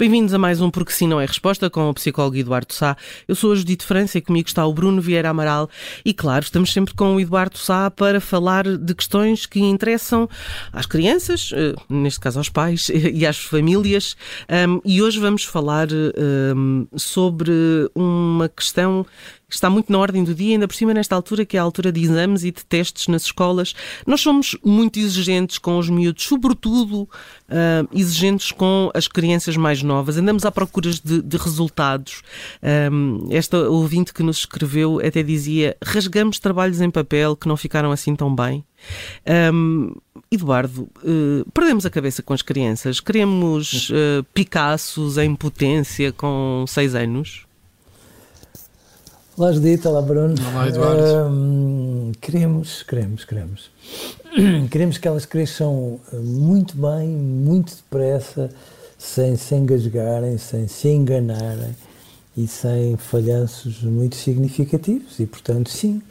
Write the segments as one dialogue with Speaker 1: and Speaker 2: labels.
Speaker 1: Bem-vindos a mais um Porque Sim Não é Resposta com o psicólogo Eduardo Sá. Eu sou a Judite França e comigo está o Bruno Vieira Amaral. E claro, estamos sempre com o Eduardo Sá para falar de questões que interessam às crianças, eh, neste caso aos pais e às famílias. E hoje vamos falar sobre uma questão está muito na ordem do dia, ainda por cima nesta altura, que é a altura de exames e de testes nas escolas. Nós somos muito exigentes com os miúdos, sobretudo uh, exigentes com as crianças mais novas. Andamos à procura de, de resultados. Um, esta ouvinte que nos escreveu até dizia: rasgamos trabalhos em papel que não ficaram assim tão bem. Um, Eduardo, uh, perdemos a cabeça com as crianças. Queremos uh, Picassos em potência com seis anos?
Speaker 2: Olá, Judita, olá, Bruno.
Speaker 3: Olá, Eduardo.
Speaker 2: Um, queremos, queremos, queremos. queremos que elas cresçam eh, muito bem, muito depressa, sem se engasgarem, sem se enganarem e sem falhanços muito significativos. E, portanto, sim,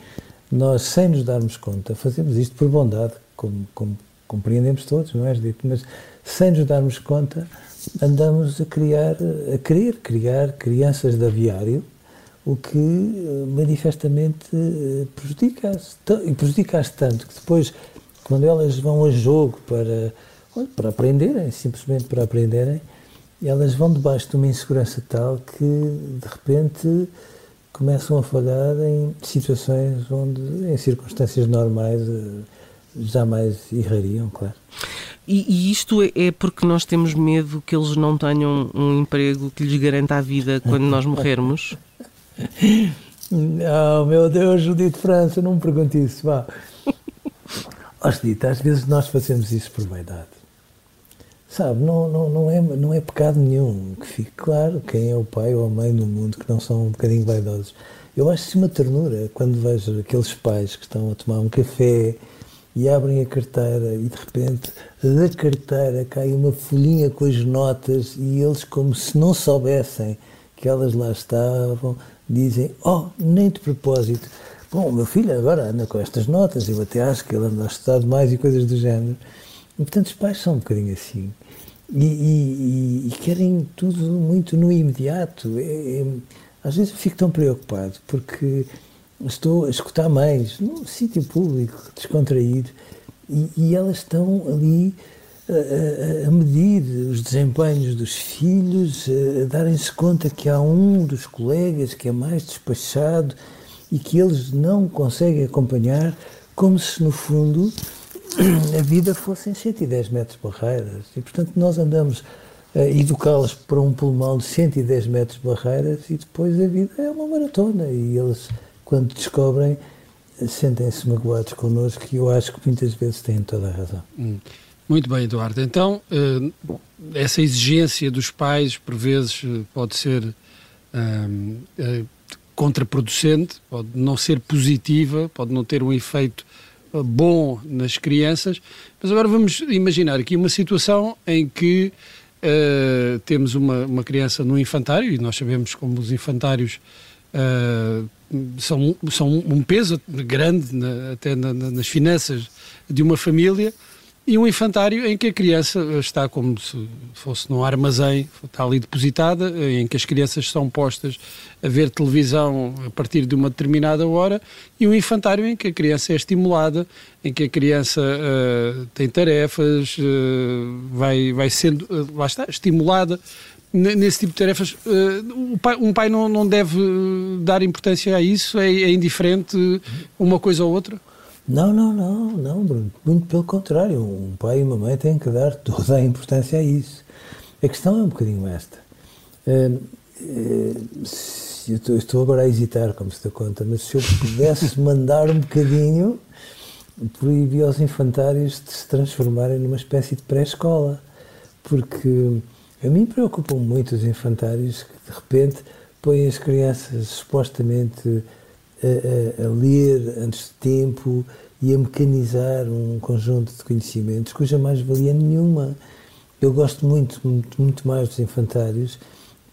Speaker 2: nós, sem nos darmos conta, fazemos isto por bondade, como, como compreendemos todos, não é, Judita? Mas sem nos darmos conta, andamos a criar, a querer criar crianças de aviário o que eh, manifestamente eh, prejudica-as. E prejudica-as tanto que depois, quando elas vão a jogo para, para aprenderem, simplesmente para aprenderem, elas vão debaixo de uma insegurança tal que, de repente, começam a falhar em situações onde, em circunstâncias normais, eh, jamais errariam, claro.
Speaker 1: E, e, isto é, é porque nós temos medo que eles não tenham um emprego que lhes garanta a vida quando nós morrermos?
Speaker 2: Oh, meu Deus, Judite França, não me pergunte isso, vá. Oh, Judite, às vezes nós fazemos isso por vaidade. Sabe, não, não, não, é, não é pecado nenhum. Que fique claro quem é o pai ou a mãe no mundo que não são um bocadinho vaidosos. Eu acho isso uma ternura quando vejo aqueles pais que estão a tomar um café e abrem a carteira e de repente da carteira cai uma folhinha com as notas e eles como se não soubessem que elas lá estavam, dizem, oh, nem de propósito. Bom, o meu filho agora anda com estas notas, eu até acho que ele anda a estudar mais e coisas do género. E, portanto, os pais são um bocadinho assim. E, e, e querem tudo muito no imediato. É, é, às vezes eu fico tão preocupado, porque estou a escutar mais num sítio público, descontraído, e, e elas estão ali a, a, medir os desempenhos dos filhos, a darem-se conta que há um dos colegas que é mais despachado e que eles não conseguem acompanhar, como se no fundo a vida fossem 110 metros barreiras. E portanto nós andamos a educá-los para um pulmão de 110 metros barreiras e depois a vida é uma maratona e eles, quando descobrem, sentem-se magoados connosco e eu acho que muitas vezes têm toda a razão.
Speaker 3: Hum. Muito bem, Eduardo. Então, uh, essa exigência dos pais, por vezes, uh, pode ser uh, contraproducente, pode não ser positiva, pode não ter um efeito bom nas crianças. Mas agora vamos imaginar aqui uma situação em que temos uma, uma criança no infantário, e nós sabemos como os infantários são, são um peso grande na, até na, nas finanças de uma família e um infantário em que a criança está como se fosse num armazém, está ali depositada, em que as crianças são postas a ver televisão a partir de uma determinada hora, e um infantário em que a criança é estimulada, em que a criança uh, tem tarefas, uh, vai, vai sendo, uh, lá está, estimulada nesse tipo de tarefas, um pai não, não deve dar importância a isso? É, é indiferente uma coisa ou outra?
Speaker 2: Não, não, não, não, Bruno. Muito pelo contrário. Um pai e uma mãe têm que dar toda a importância a isso. A questão é um bocadinho esta. Uh, uh, eu estou, estou, agora a hesitar, como se dá conta, mas se eu pudesse mandar um bocadinho, proibir aos infantários de se transformarem numa espécie de pré-escola. Porque a mim preocupam muito os infantários que, de repente, põem as crianças supostamente a, a, ler antes de tempo e a mecanizar um conjunto de conhecimentos cuja mais-valia nenhuma. Eu gosto muito, muito, muito mais dos infantários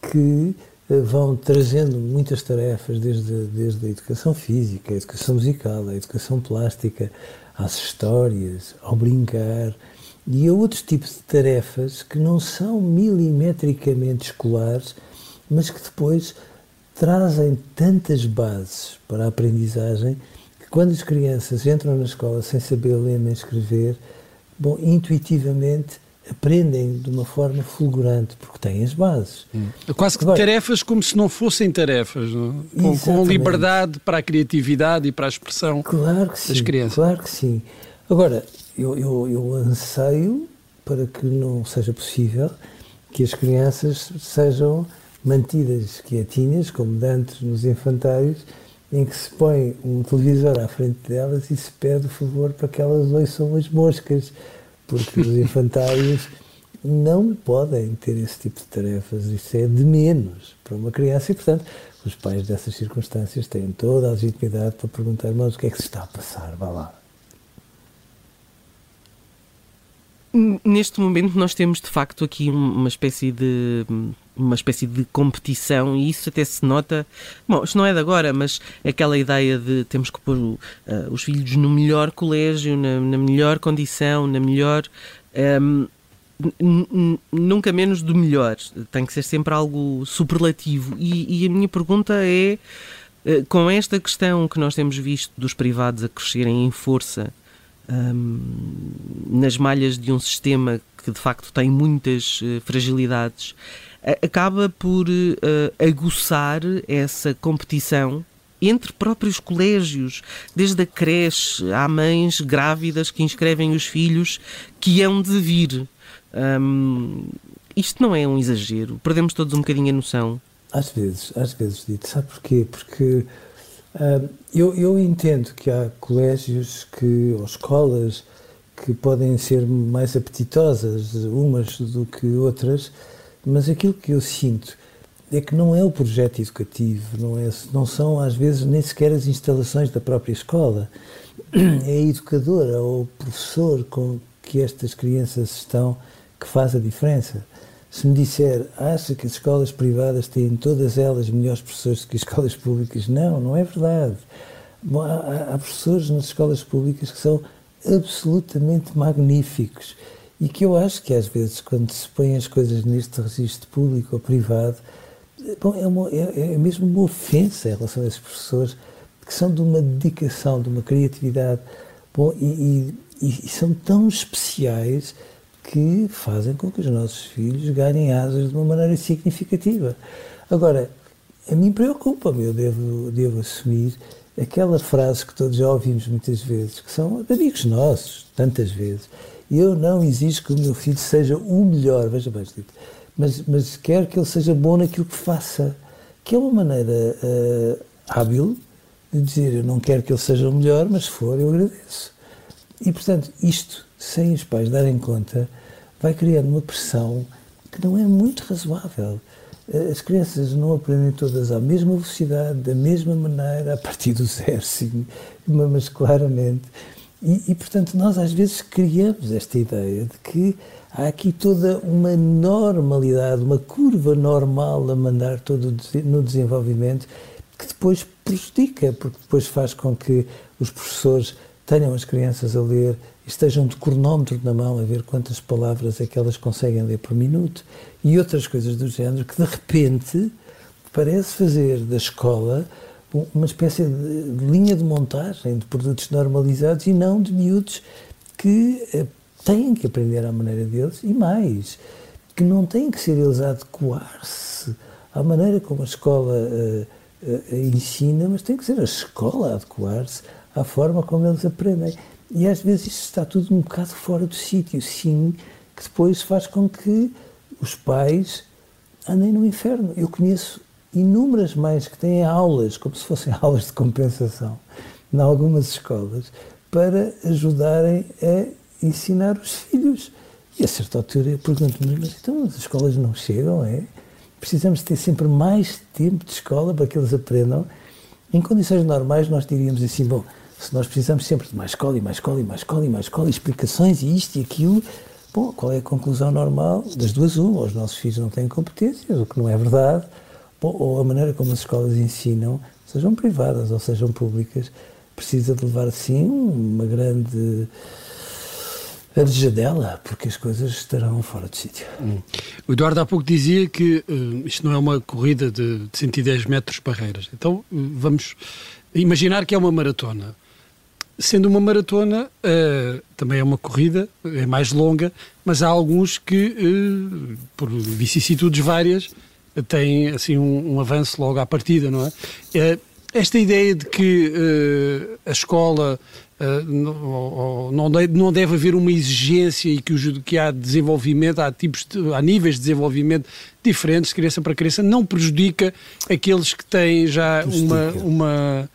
Speaker 2: que eh, vão trazendo muitas tarefas, desde, desde a educação física, a educação musical, a educação plástica, às histórias, ao brincar, e a outros tipos de tarefas que não são milimetricamente escolares, mas que depois trazem tantas bases para a aprendizagem que quando as crianças entram na escola sem saber ler nem escrever, bom, intuitivamente aprendem de uma forma fulgurante, porque têm as bases.
Speaker 3: Hum. Quase que Agora, tarefas como se não fossem tarefas, não? É? Com, com, liberdade para a criatividade e para a expressão
Speaker 2: claro que
Speaker 3: sim, das crianças.
Speaker 2: Claro que sim. Agora, eu, eu, eu anseio para que não seja possível que as crianças sejam mantidas quietinhas, como dantes nos infantários, em que se põe um televisor à frente delas e se pede o favor para que elas ouçam as moscas, porque os infantários não podem ter esse tipo de tarefas, isso é de menos para uma criança e, portanto, os pais dessas circunstâncias têm toda a legitimidade para perguntar, mas o que é que se está a passar, vá lá.
Speaker 1: Neste momento nós temos de facto aqui uma espécie de uma espécie de competição e isso até se nota. Bom, isto não é de agora, mas aquela ideia de temos que pôr uh, os filhos no melhor colégio, na, na melhor condição, na melhor. Um, ehm, nunca menos do melhor, tem que ser sempre algo superlativo. E, e a minha pergunta é: uh, com esta questão que nós temos visto dos privados a crescerem em força um, nas malhas de um sistema que de facto tem muitas uh, fragilidades, acaba por uh, aguçar essa competição entre próprios colégios, desde a creche, há mães grávidas que inscrevem os filhos que hão de vir. Um, isto não é um exagero? Perdemos todos um bocadinho a noção?
Speaker 2: Às vezes, às vezes, Dito. Sabe porquê? Porque eu, eu entendo que há colégios que, ou escolas que podem ser mais apetitosas umas do que outras, mas aquilo que eu sinto é que não é o projeto educativo, não, é, não são às vezes nem sequer as instalações da própria escola, é a educadora ou o professor com que estas crianças estão que faz a diferença. Se me disser, acha que as escolas privadas têm todas elas melhores professores que as escolas públicas? Não, não é verdade. Bom, há, há professores nas escolas públicas que são absolutamente magníficos e que eu acho que às vezes quando se põem as coisas neste registro público ou privado, bom, é, uma, é, é mesmo uma ofensa em relação a esses professores que são de uma dedicação, de uma criatividade, bom, e, e, e são tão especiais que fazem com que os nossos filhos ganhem asas de uma maneira significativa. Agora, a mim preocupa-me, eu devo, devo assumir aquela frase que todos já ouvimos muitas vezes, que são amigos nossos, tantas vezes. Eu não exijo que o meu filho seja o melhor, veja bem, mas, mas quero que ele seja bom naquilo que faça. Que é uma maneira uh, hábil de dizer: eu não quero que ele seja o melhor, mas se for, eu agradeço. E, portanto, isto, sem os pais darem conta, vai criando uma pressão que não é muito razoável. Eh, as crianças não aprendem todas à mesma velocidade, da mesma maneira, a partir do zero, sim, mas claramente. E, e, portanto, nós às vezes criamos esta ideia de que há aqui toda uma normalidade, uma curva normal a mandar todo no desenvolvimento, que depois prejudica, porque depois faz com que os professores tenham as crianças a ler estejam de cronómetro na mão a ver quantas palavras é que elas conseguem ler por minuto e outras coisas do género que de repente parece fazer da escola uma espécie de linha de montagem de produtos normalizados e não de miúdos que eh, têm que aprender à maneira deles e mais, que não têm que ser eles a adequar-se à maneira como a escola uh, uh, ensina, mas tem que ser a escola a adequar-se à forma como eles aprendem. E às vezes isto está tudo um bocado fora do sítio, sim, que depois faz com que os pais andem no inferno. Eu conheço inúmeras mães que têm aulas, como se fossem aulas de compensação, em algumas escolas, para ajudarem a ensinar os filhos. E a certa altura eu pergunto-me, mas então as escolas não chegam, é? Precisamos ter sempre mais tempo de escola para que eles aprendam. Em condições normais nós diríamos assim, bom, se nós precisamos sempre de mais escola e mais escola e mais escola e mais escola, e explicações e isto e aquilo, bom, qual é a conclusão normal? Das duas uma, os nossos filhos não têm competências, o que não é verdade, bom, ou a maneira como as escolas ensinam, sejam privadas ou sejam públicas, precisa de levar, sim, uma grande dela, porque as coisas estarão fora de sítio. Hum.
Speaker 3: O Eduardo há pouco dizia que uh, isto não é uma corrida de, de 110 metros barreiras. Então uh, vamos imaginar que é uma maratona. Sendo uma maratona, uh, também é uma corrida, é mais longa, mas há alguns que, por vicissitudes várias, têm assim um, um, avanço logo à partida, não é? esta ideia de que a escola Uh, não, não deve haver uma exigência e que, os, que há desenvolvimento, há tipos de, há níveis de desenvolvimento diferentes de criança para criança, não prejudica aqueles que têm já uma, uma, eh,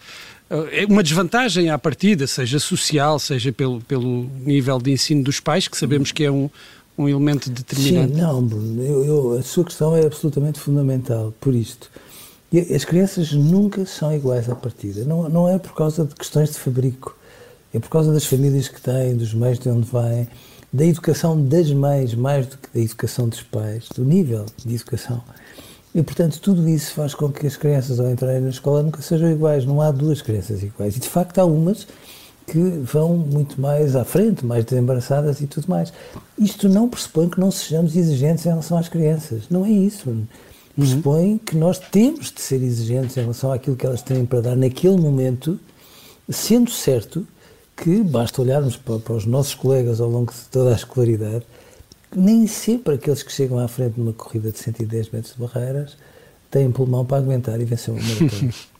Speaker 3: uma desvantagem à partida, seja social, seja pelo, pelo nível de ensino dos pais, que sabemos que é um, um elemento determinante.
Speaker 2: Sim, não, eu, eu, a sua questão é absolutamente fundamental por isto. As crianças nunca são iguais à partida, não, não é por causa de questões de fabrico é por causa das famílias que têm, dos meios de onde vêm, da educação das mães mais do que da educação dos pais, do nível de educação. E, portanto, tudo isso faz com que as crianças, ao entrarem na escola, nunca sejam iguais. Não há duas crianças iguais. E, de facto, há umas que vão muito mais à frente, mais desembaraçadas e tudo mais. Isto não pressupõe que não sejamos exigentes em relação às crianças. Não é isso. Pressupõe uhum. que nós temos de ser exigentes em relação àquilo que elas têm para dar naquele momento, sendo certo que basta olharmos para, para, os nossos colegas ao longo de toda a escolaridade, nem sempre aqueles que chegam à frente numa corrida de 110 metros de barreiras têm pulmão para aguentar e vencer uma maratona.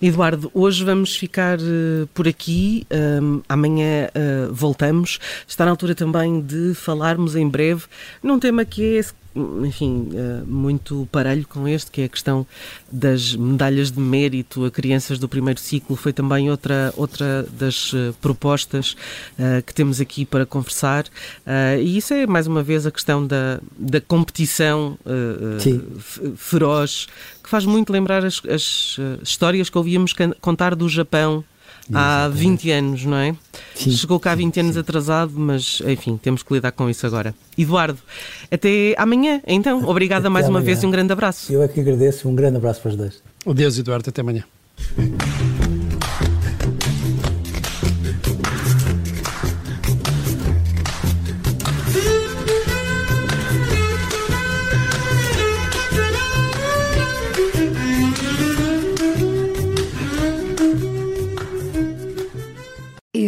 Speaker 1: Eduardo, hoje vamos ficar uh, por aqui, um, amanhã uh, voltamos. Está na altura também de falarmos em breve num tema que é enfim, eh, muito parelho com este, que é a questão das medalhas de mérito a crianças do primeiro ciclo. Foi também outra, outra das eh, propostas uh, que temos aqui para conversar. E isso é, mais uma vez, a questão da, da competição feroz, que faz muito lembrar as, as histórias que ouvíamos contar do Japão há 20 anos, não é? Sim, Chegou cá há 20 sim, anos atrasado, mas enfim, temos que lidar com isso agora. Eduardo, até amanhã, então. Obrigada mais amanhã. uma vez e um grande abraço.
Speaker 2: Eu é que agradeço, um grande abraço para os dois.
Speaker 3: Adeus, Eduardo, até amanhã.